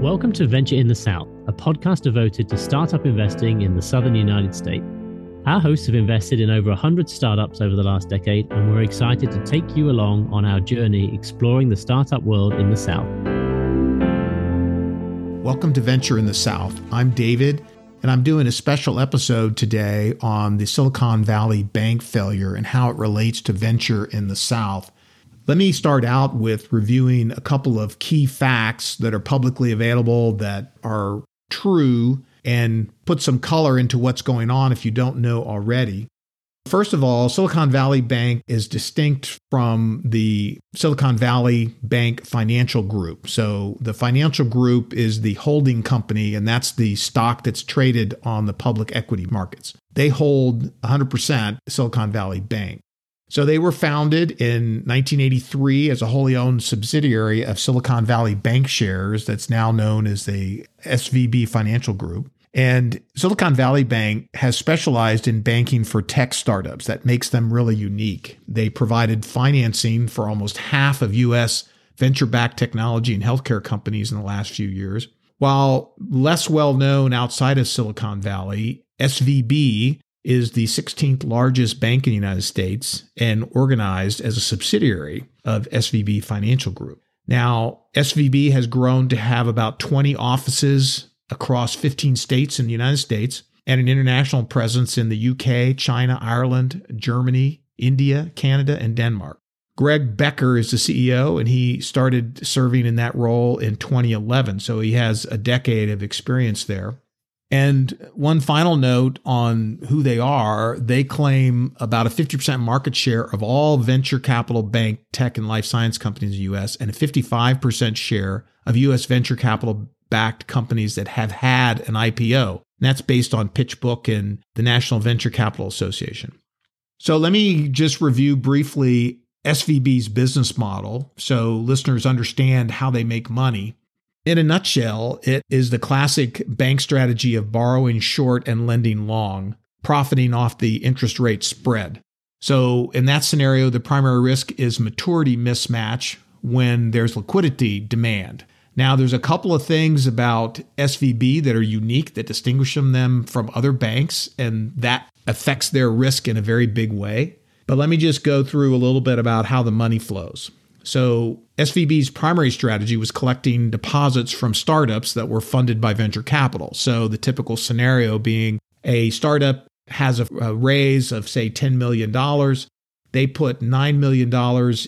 Welcome to Venture in the South, a podcast devoted to startup investing in the southern United States. Our hosts have invested in over 100 startups over the last decade, and we're excited to take you along on our journey exploring the startup world in the South. Welcome to Venture in the South. I'm David, and I'm doing a special episode today on the Silicon Valley bank failure and how it relates to venture in the South. Let me start out with reviewing a couple of key facts that are publicly available that are true and put some color into what's going on if you don't know already. First of all, Silicon Valley Bank is distinct from the Silicon Valley Bank Financial Group. So, the financial group is the holding company, and that's the stock that's traded on the public equity markets. They hold 100% Silicon Valley Bank. So they were founded in 1983 as a wholly owned subsidiary of Silicon Valley Bank Shares, that's now known as the SVB Financial Group. And Silicon Valley Bank has specialized in banking for tech startups. That makes them really unique. They provided financing for almost half of US venture backed technology and healthcare companies in the last few years. While less well known outside of Silicon Valley, SVB is the 16th largest bank in the United States and organized as a subsidiary of SVB Financial Group. Now, SVB has grown to have about 20 offices across 15 states in the United States and an international presence in the UK, China, Ireland, Germany, India, Canada, and Denmark. Greg Becker is the CEO, and he started serving in that role in 2011. So he has a decade of experience there. And one final note on who they are they claim about a 50% market share of all venture capital bank, tech, and life science companies in the US, and a 55% share of US venture capital backed companies that have had an IPO. And that's based on PitchBook and the National Venture Capital Association. So let me just review briefly SVB's business model so listeners understand how they make money. In a nutshell, it is the classic bank strategy of borrowing short and lending long, profiting off the interest rate spread. So, in that scenario, the primary risk is maturity mismatch when there's liquidity demand. Now, there's a couple of things about SVB that are unique that distinguish them from other banks, and that affects their risk in a very big way. But let me just go through a little bit about how the money flows. So, SVB's primary strategy was collecting deposits from startups that were funded by venture capital. So, the typical scenario being a startup has a, a raise of, say, $10 million. They put $9 million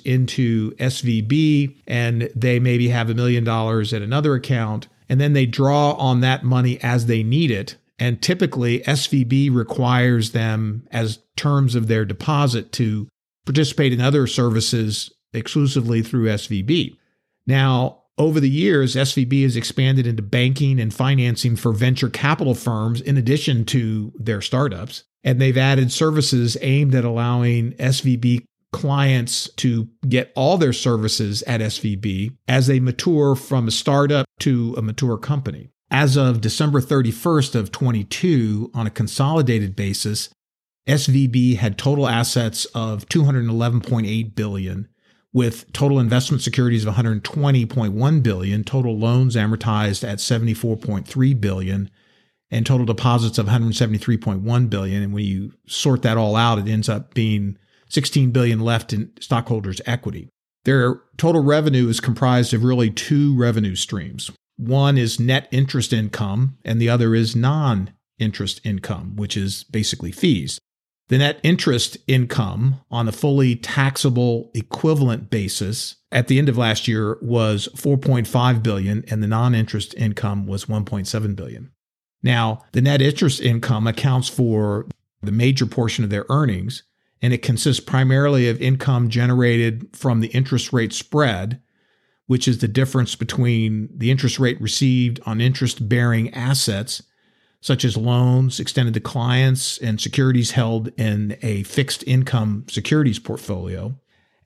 into SVB and they maybe have a million dollars in another account. And then they draw on that money as they need it. And typically, SVB requires them, as terms of their deposit, to participate in other services exclusively through SVB. Now, over the years, SVB has expanded into banking and financing for venture capital firms in addition to their startups. And they've added services aimed at allowing SVB clients to get all their services at SVB as they mature from a startup to a mature company. As of December 31st of 22, on a consolidated basis, SVB had total assets of 211.8 billion with total investment securities of 120.1 billion, total loans amortized at 74.3 billion, and total deposits of 173.1 billion. And when you sort that all out, it ends up being 16 billion left in stockholders' equity. Their total revenue is comprised of really two revenue streams. One is net interest income, and the other is non interest income, which is basically fees. The net interest income on a fully taxable equivalent basis at the end of last year was 4.5 billion and the non-interest income was 1.7 billion. Now, the net interest income accounts for the major portion of their earnings and it consists primarily of income generated from the interest rate spread, which is the difference between the interest rate received on interest bearing assets such as loans extended to clients and securities held in a fixed income securities portfolio.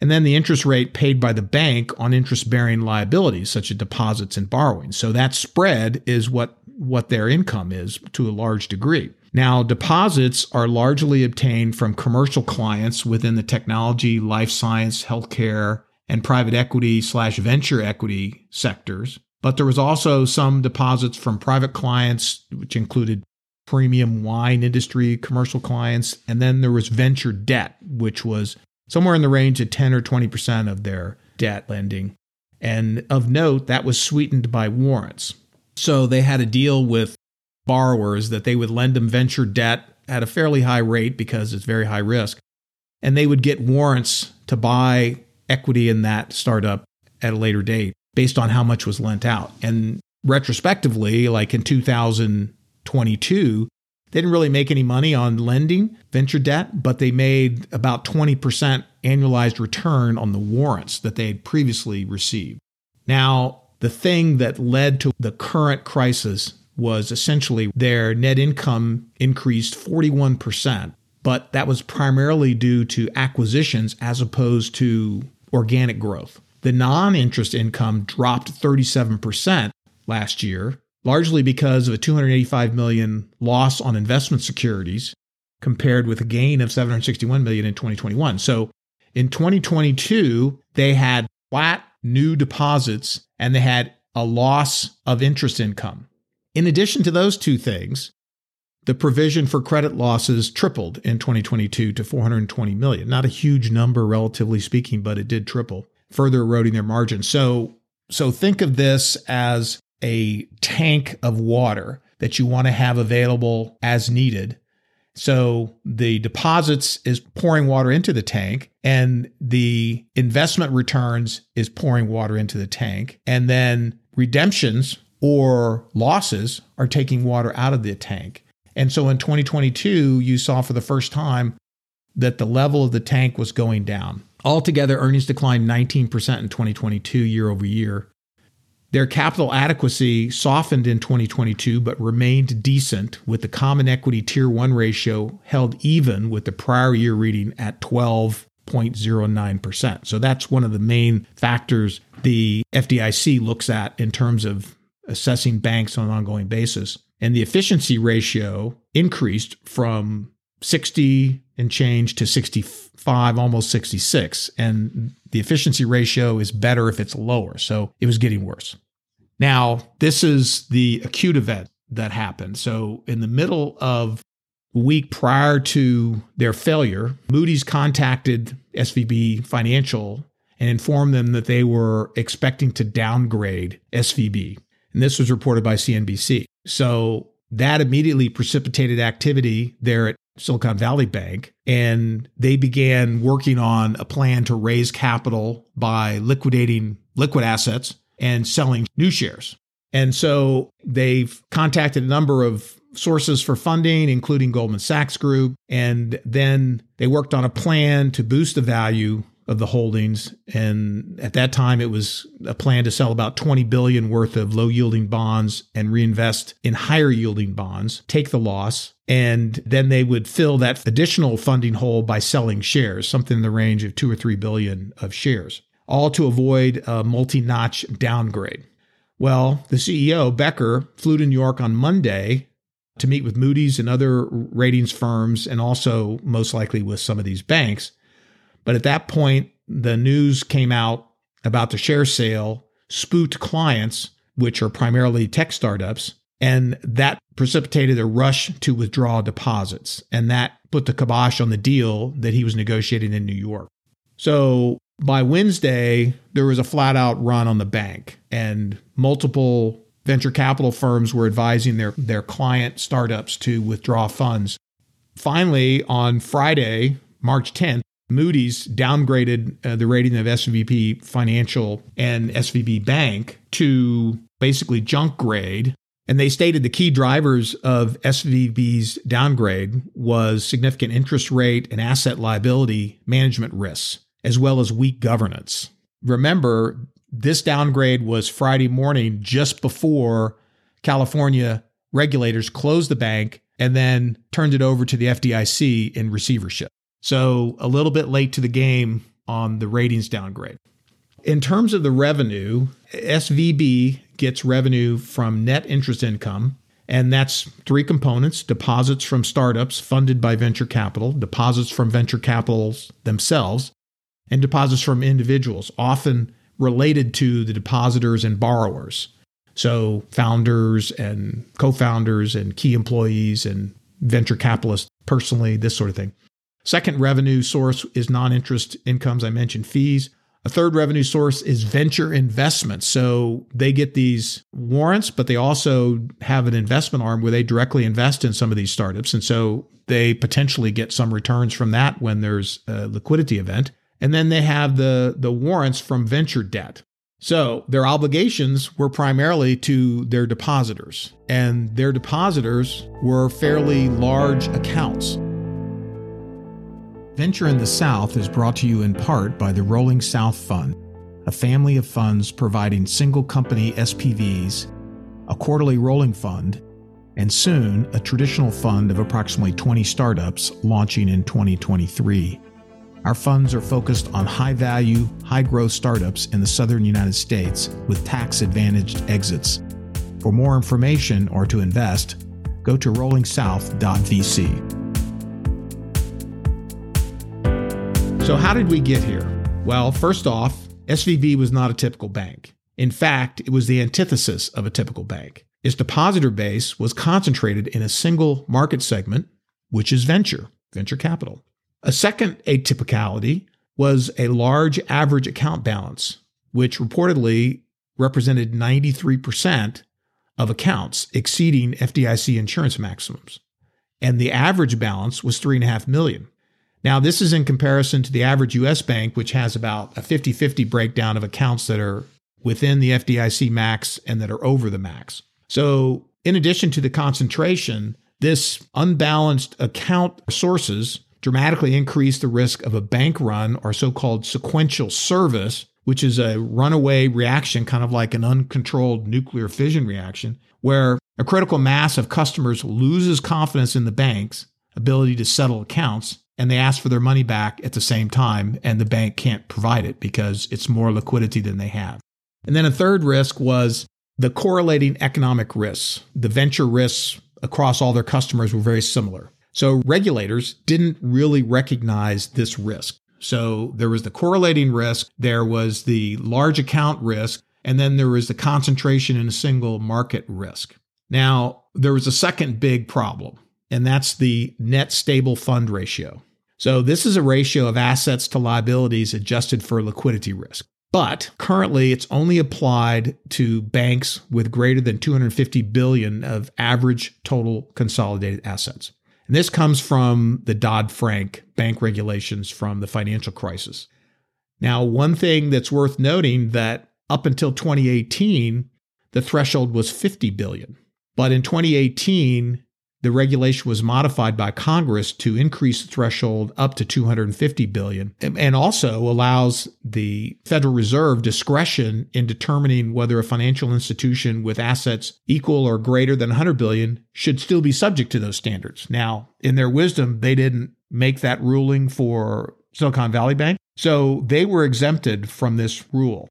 And then the interest rate paid by the bank on interest bearing liabilities, such as deposits and borrowings. So that spread is what, what their income is to a large degree. Now, deposits are largely obtained from commercial clients within the technology, life science, healthcare, and private equity slash venture equity sectors. But there was also some deposits from private clients, which included premium wine industry commercial clients. And then there was venture debt, which was somewhere in the range of 10 or 20% of their debt lending. And of note, that was sweetened by warrants. So they had a deal with borrowers that they would lend them venture debt at a fairly high rate because it's very high risk. And they would get warrants to buy equity in that startup at a later date based on how much was lent out. And retrospectively, like in 2022, they didn't really make any money on lending venture debt, but they made about 20% annualized return on the warrants that they had previously received. Now, the thing that led to the current crisis was essentially their net income increased 41%, but that was primarily due to acquisitions as opposed to organic growth. The non interest income dropped 37% last year, largely because of a 285 million loss on investment securities compared with a gain of 761 million in 2021. So in 2022, they had flat new deposits and they had a loss of interest income. In addition to those two things, the provision for credit losses tripled in 2022 to 420 million. Not a huge number relatively speaking, but it did triple, further eroding their margins. So so think of this as a tank of water that you want to have available as needed. So the deposits is pouring water into the tank and the investment returns is pouring water into the tank and then redemptions or losses are taking water out of the tank. And so in 2022, you saw for the first time that the level of the tank was going down. Altogether, earnings declined 19% in 2022 year over year. Their capital adequacy softened in 2022, but remained decent, with the common equity tier 1 ratio held even with the prior year reading at 12.09%. So that's one of the main factors the FDIC looks at in terms of assessing banks on an ongoing basis. And the efficiency ratio increased from 60 and change to 65, almost 66. And the efficiency ratio is better if it's lower. So it was getting worse. Now, this is the acute event that happened. So in the middle of week prior to their failure, Moody's contacted SVB Financial and informed them that they were expecting to downgrade SVB. And this was reported by CNBC. So that immediately precipitated activity there at Silicon Valley Bank. And they began working on a plan to raise capital by liquidating liquid assets and selling new shares. And so they've contacted a number of sources for funding, including Goldman Sachs Group. And then they worked on a plan to boost the value of the holdings. And at that time it was a plan to sell about 20 billion worth of low yielding bonds and reinvest in higher yielding bonds take the loss and then they would fill that additional funding hole by selling shares something in the range of 2 or 3 billion of shares all to avoid a multi-notch downgrade. Well the CEO Becker flew to New York on Monday to meet with Moody's and other ratings firms and also most likely with some of these banks but at that point, the news came out about the share sale, spooked clients, which are primarily tech startups, and that precipitated a rush to withdraw deposits. And that put the kibosh on the deal that he was negotiating in New York. So by Wednesday, there was a flat out run on the bank, and multiple venture capital firms were advising their, their client startups to withdraw funds. Finally, on Friday, March 10th, Moody's downgraded uh, the rating of SVB Financial and SVB Bank to basically junk grade. And they stated the key drivers of SVB's downgrade was significant interest rate and asset liability management risks, as well as weak governance. Remember, this downgrade was Friday morning just before California regulators closed the bank and then turned it over to the FDIC in receivership. So a little bit late to the game on the ratings downgrade. In terms of the revenue, SVB gets revenue from net interest income, and that's three components deposits from startups funded by venture capital, deposits from venture capitals themselves, and deposits from individuals, often related to the depositors and borrowers. So, founders and co founders and key employees and venture capitalists personally, this sort of thing. Second revenue source is non interest incomes. I mentioned fees. A third revenue source is venture investments. So they get these warrants, but they also have an investment arm where they directly invest in some of these startups. And so they potentially get some returns from that when there's a liquidity event. And then they have the, the warrants from venture debt. So their obligations were primarily to their depositors, and their depositors were fairly large accounts. Venture in the South is brought to you in part by the Rolling South Fund, a family of funds providing single company SPVs, a quarterly rolling fund, and soon a traditional fund of approximately 20 startups launching in 2023. Our funds are focused on high value, high growth startups in the southern United States with tax advantaged exits. For more information or to invest, go to rollingsouth.vc. So, how did we get here? Well, first off, SVB was not a typical bank. In fact, it was the antithesis of a typical bank. Its depositor base was concentrated in a single market segment, which is venture, venture capital. A second atypicality was a large average account balance, which reportedly represented 93% of accounts exceeding FDIC insurance maximums. And the average balance was 3.5 million. Now, this is in comparison to the average US bank, which has about a 50 50 breakdown of accounts that are within the FDIC max and that are over the max. So, in addition to the concentration, this unbalanced account sources dramatically increase the risk of a bank run or so called sequential service, which is a runaway reaction, kind of like an uncontrolled nuclear fission reaction, where a critical mass of customers loses confidence in the bank's ability to settle accounts and they ask for their money back at the same time, and the bank can't provide it because it's more liquidity than they have. And then a third risk was the correlating economic risks. The venture risks across all their customers were very similar. So regulators didn't really recognize this risk. So there was the correlating risk, there was the large account risk, and then there was the concentration in a single market risk. Now, there was a second big problem, and that's the net stable fund ratio. So this is a ratio of assets to liabilities adjusted for liquidity risk. But currently it's only applied to banks with greater than 250 billion of average total consolidated assets. And this comes from the Dodd Frank bank regulations from the financial crisis. Now, one thing that's worth noting that up until 2018, the threshold was 50 billion. But in 2018, the regulation was modified by Congress to increase the threshold up to 250 billion and also allows the Federal Reserve discretion in determining whether a financial institution with assets equal or greater than 100 billion should still be subject to those standards. Now, in their wisdom, they didn't make that ruling for Silicon Valley Bank, so they were exempted from this rule.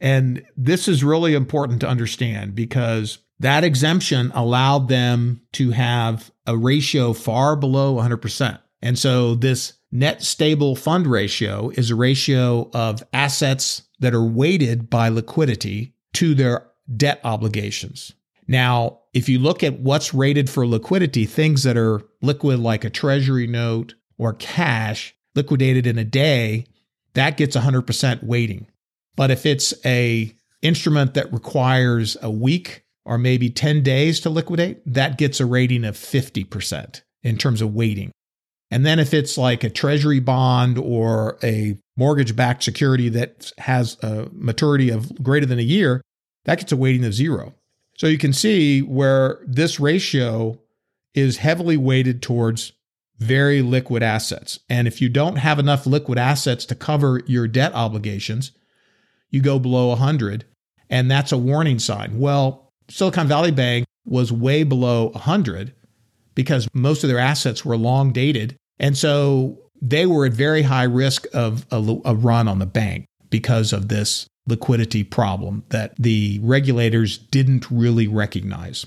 And this is really important to understand because that exemption allowed them to have a ratio far below 100%. And so this net stable fund ratio is a ratio of assets that are weighted by liquidity to their debt obligations. Now, if you look at what's rated for liquidity, things that are liquid like a treasury note or cash liquidated in a day, that gets 100% weighting. But if it's a instrument that requires a week or maybe 10 days to liquidate, that gets a rating of 50% in terms of weighting. And then if it's like a treasury bond or a mortgage backed security that has a maturity of greater than a year, that gets a weighting of zero. So you can see where this ratio is heavily weighted towards very liquid assets. And if you don't have enough liquid assets to cover your debt obligations, you go below 100, and that's a warning sign. Well, Silicon Valley Bank was way below 100 because most of their assets were long dated. And so they were at very high risk of a, a, run on the bank because of this liquidity problem that the regulators didn't really recognize.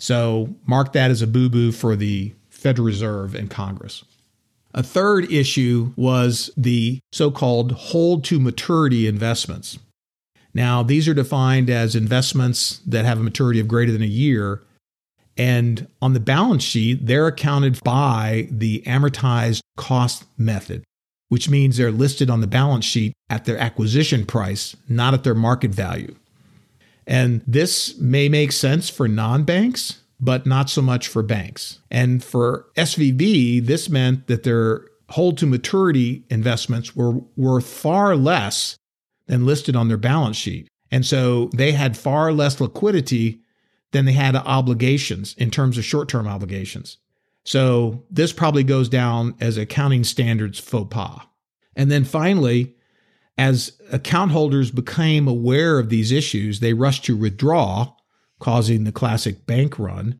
So mark that as a boo boo for the Federal Reserve and Congress. A third issue was the so called hold to maturity investments. Now, these are defined as investments that have a maturity of greater than a year. And on the balance sheet, they're accounted by the amortized cost method, which means they're listed on the balance sheet at their acquisition price, not at their market value. And this may make sense for non banks, but not so much for banks. And for SVB, this meant that their hold to maturity investments were worth far less than listed on their balance sheet. And so they had far less liquidity than they had obligations in terms of short term obligations. So this probably goes down as accounting standards faux pas. And then finally, as account holders became aware of these issues, they rushed to withdraw, causing the classic bank run,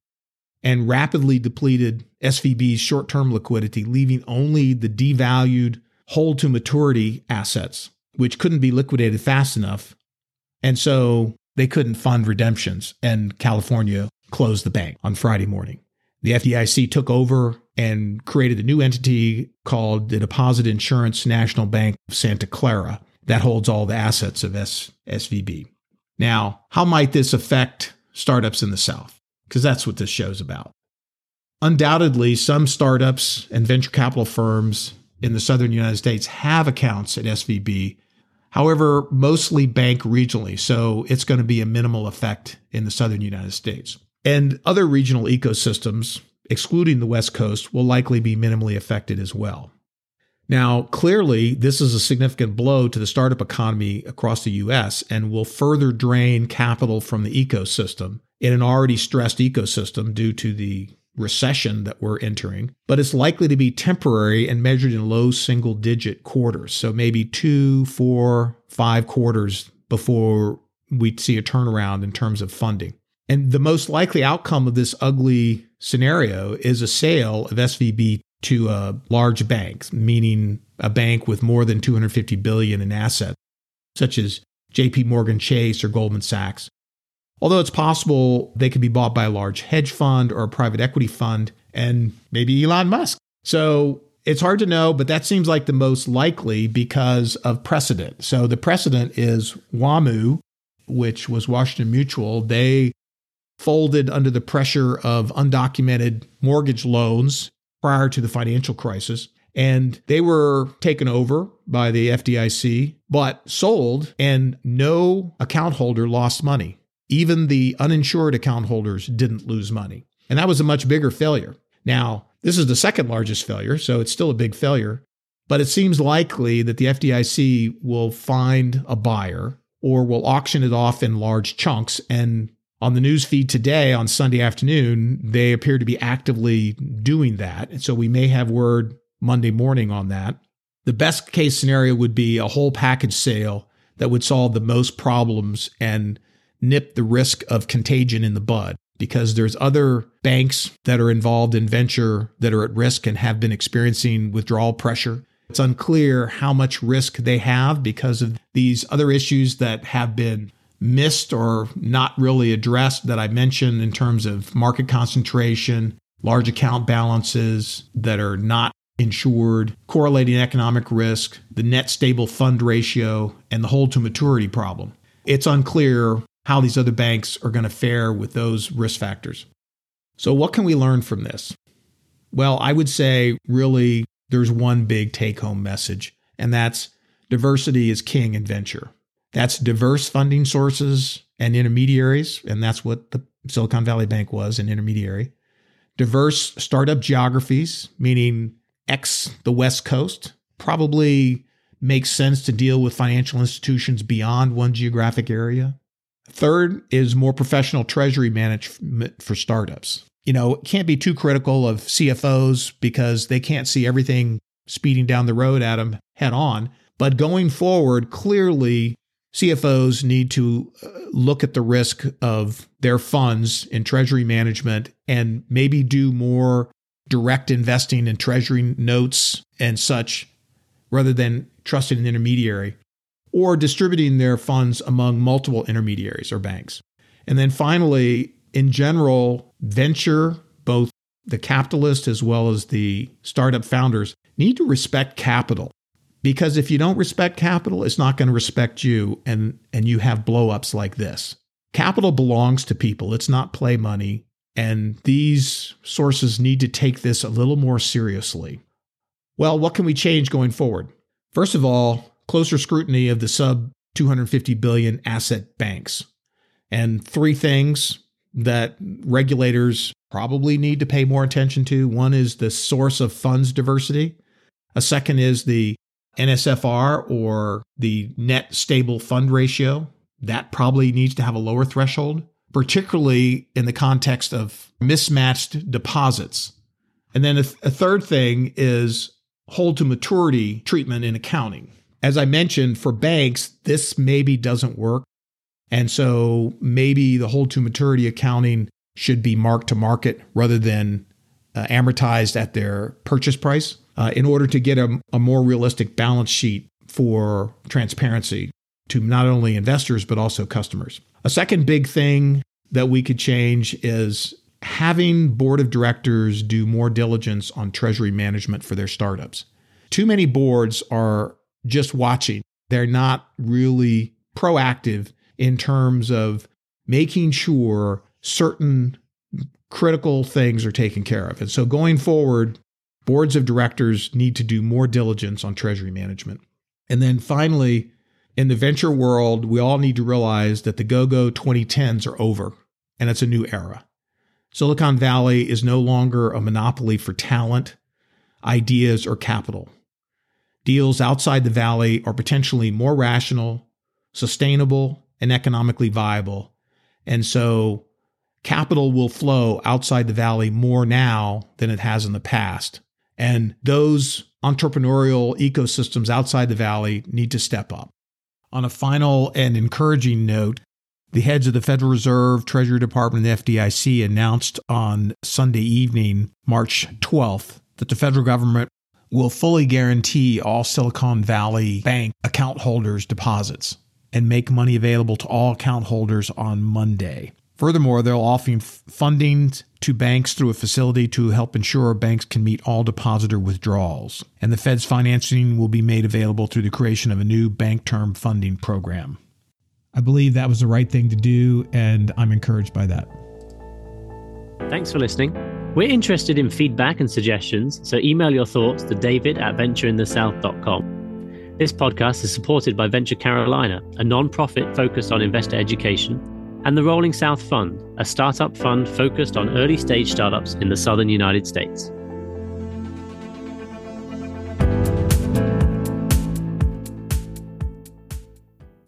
and rapidly depleted SVB's short term liquidity, leaving only the devalued hold to maturity assets which couldn't be liquidated fast enough. And so they couldn't fund redemptions, and California closed the bank on Friday morning. The FDIC took over and created a new entity called the Deposit Insurance National Bank of Santa Clara that holds all the assets of S- SVB. Now, how might this affect startups in the South? Because that's what this show's about. Undoubtedly, some startups and venture capital firms in the southern United States have accounts at SVB However, mostly bank regionally, so it's going to be a minimal effect in the southern United States. And other regional ecosystems, excluding the West Coast, will likely be minimally affected as well. Now, clearly, this is a significant blow to the startup economy across the US and will further drain capital from the ecosystem in an already stressed ecosystem due to the recession that we're entering, but it's likely to be temporary and measured in low single digit quarters. So maybe two, four, five quarters before we see a turnaround in terms of funding. And the most likely outcome of this ugly scenario is a sale of SVB to a large bank, meaning a bank with more than 250 billion in assets, such as JP Morgan Chase or Goldman Sachs. Although it's possible they could be bought by a large hedge fund or a private equity fund and maybe Elon Musk. So it's hard to know, but that seems like the most likely because of precedent. So the precedent is WAMU, which was Washington Mutual. They folded under the pressure of undocumented mortgage loans prior to the financial crisis. And they were taken over by the FDIC, but sold, and no account holder lost money. Even the uninsured account holders didn't lose money. And that was a much bigger failure. Now, this is the second largest failure, so it's still a big failure. But it seems likely that the FDIC will find a buyer or will auction it off in large chunks. And on the news feed today on Sunday afternoon, they appear to be actively doing that. And so we may have word Monday morning on that. The best case scenario would be a whole package sale that would solve the most problems and nip the risk of contagion in the bud because there's other banks that are involved in venture that are at risk and have been experiencing withdrawal pressure. It's unclear how much risk they have because of these other issues that have been missed or not really addressed that I mentioned in terms of market concentration, large account balances that are not insured, correlating economic risk, the net stable fund ratio, and the hold to maturity problem. It's unclear how these other banks are going to fare with those risk factors. So, what can we learn from this? Well, I would say really there's one big take home message, and that's diversity is king in venture. That's diverse funding sources and intermediaries, and that's what the Silicon Valley Bank was an intermediary. Diverse startup geographies, meaning X the West Coast, probably makes sense to deal with financial institutions beyond one geographic area. Third is more professional treasury management for startups. You know, can't be too critical of CFOs because they can't see everything speeding down the road at them head on. But going forward, clearly, CFOs need to uh, look at the risk of their funds in treasury management and maybe do more direct investing in treasury notes and such rather than trusting an intermediary or distributing their funds among multiple intermediaries or banks. And then finally, in general, venture, both the capitalist as well as the startup founders, need to respect capital. Because if you don't respect capital, it's not going to respect you and and you have blowups like this. Capital belongs to people. It's not play money, and these sources need to take this a little more seriously. Well, what can we change going forward? First of all, closer scrutiny of the sub 250 billion asset banks. And three things that regulators probably need to pay more attention to. One is the source of funds diversity. A second is the NSFR or the net stable fund ratio. That probably needs to have a lower threshold, particularly in the context of mismatched deposits. And then a, th- a third thing is hold to maturity treatment in accounting. As I mentioned, for banks, this maybe doesn't work. And so maybe the hold to maturity accounting should be marked to market rather than uh, amortized at their purchase price uh, in order to get a, a more realistic balance sheet for transparency to not only investors, but also customers. A second big thing that we could change is having board of directors do more diligence on treasury management for their startups. Too many boards are just watching, they're not really proactive in terms of making sure certain critical things are taken care of. And so going forward, boards of directors need to do more diligence on treasury management. And then finally, in the venture world, we all need to realize that the go go 2010s are over and it's a new era. Silicon Valley is no longer a monopoly for talent, ideas, or capital. Deals outside the valley are potentially more rational, sustainable, and economically viable. And so capital will flow outside the valley more now than it has in the past. And those entrepreneurial ecosystems outside the valley need to step up. On a final and encouraging note, the heads of the Federal Reserve, Treasury Department, and FDIC announced on Sunday evening, March 12th, that the federal government will fully guarantee all Silicon Valley Bank account holders' deposits and make money available to all account holders on Monday. Furthermore, they'll offer funding to banks through a facility to help ensure banks can meet all depositor withdrawals. And the Fed's financing will be made available through the creation of a new bank term funding program. I believe that was the right thing to do, and I'm encouraged by that. Thanks for listening. We're interested in feedback and suggestions, so email your thoughts to david at ventureinthesouth.com. This podcast is supported by Venture Carolina, a non-profit focused on investor education, and the Rolling South Fund, a startup fund focused on early stage startups in the southern United States.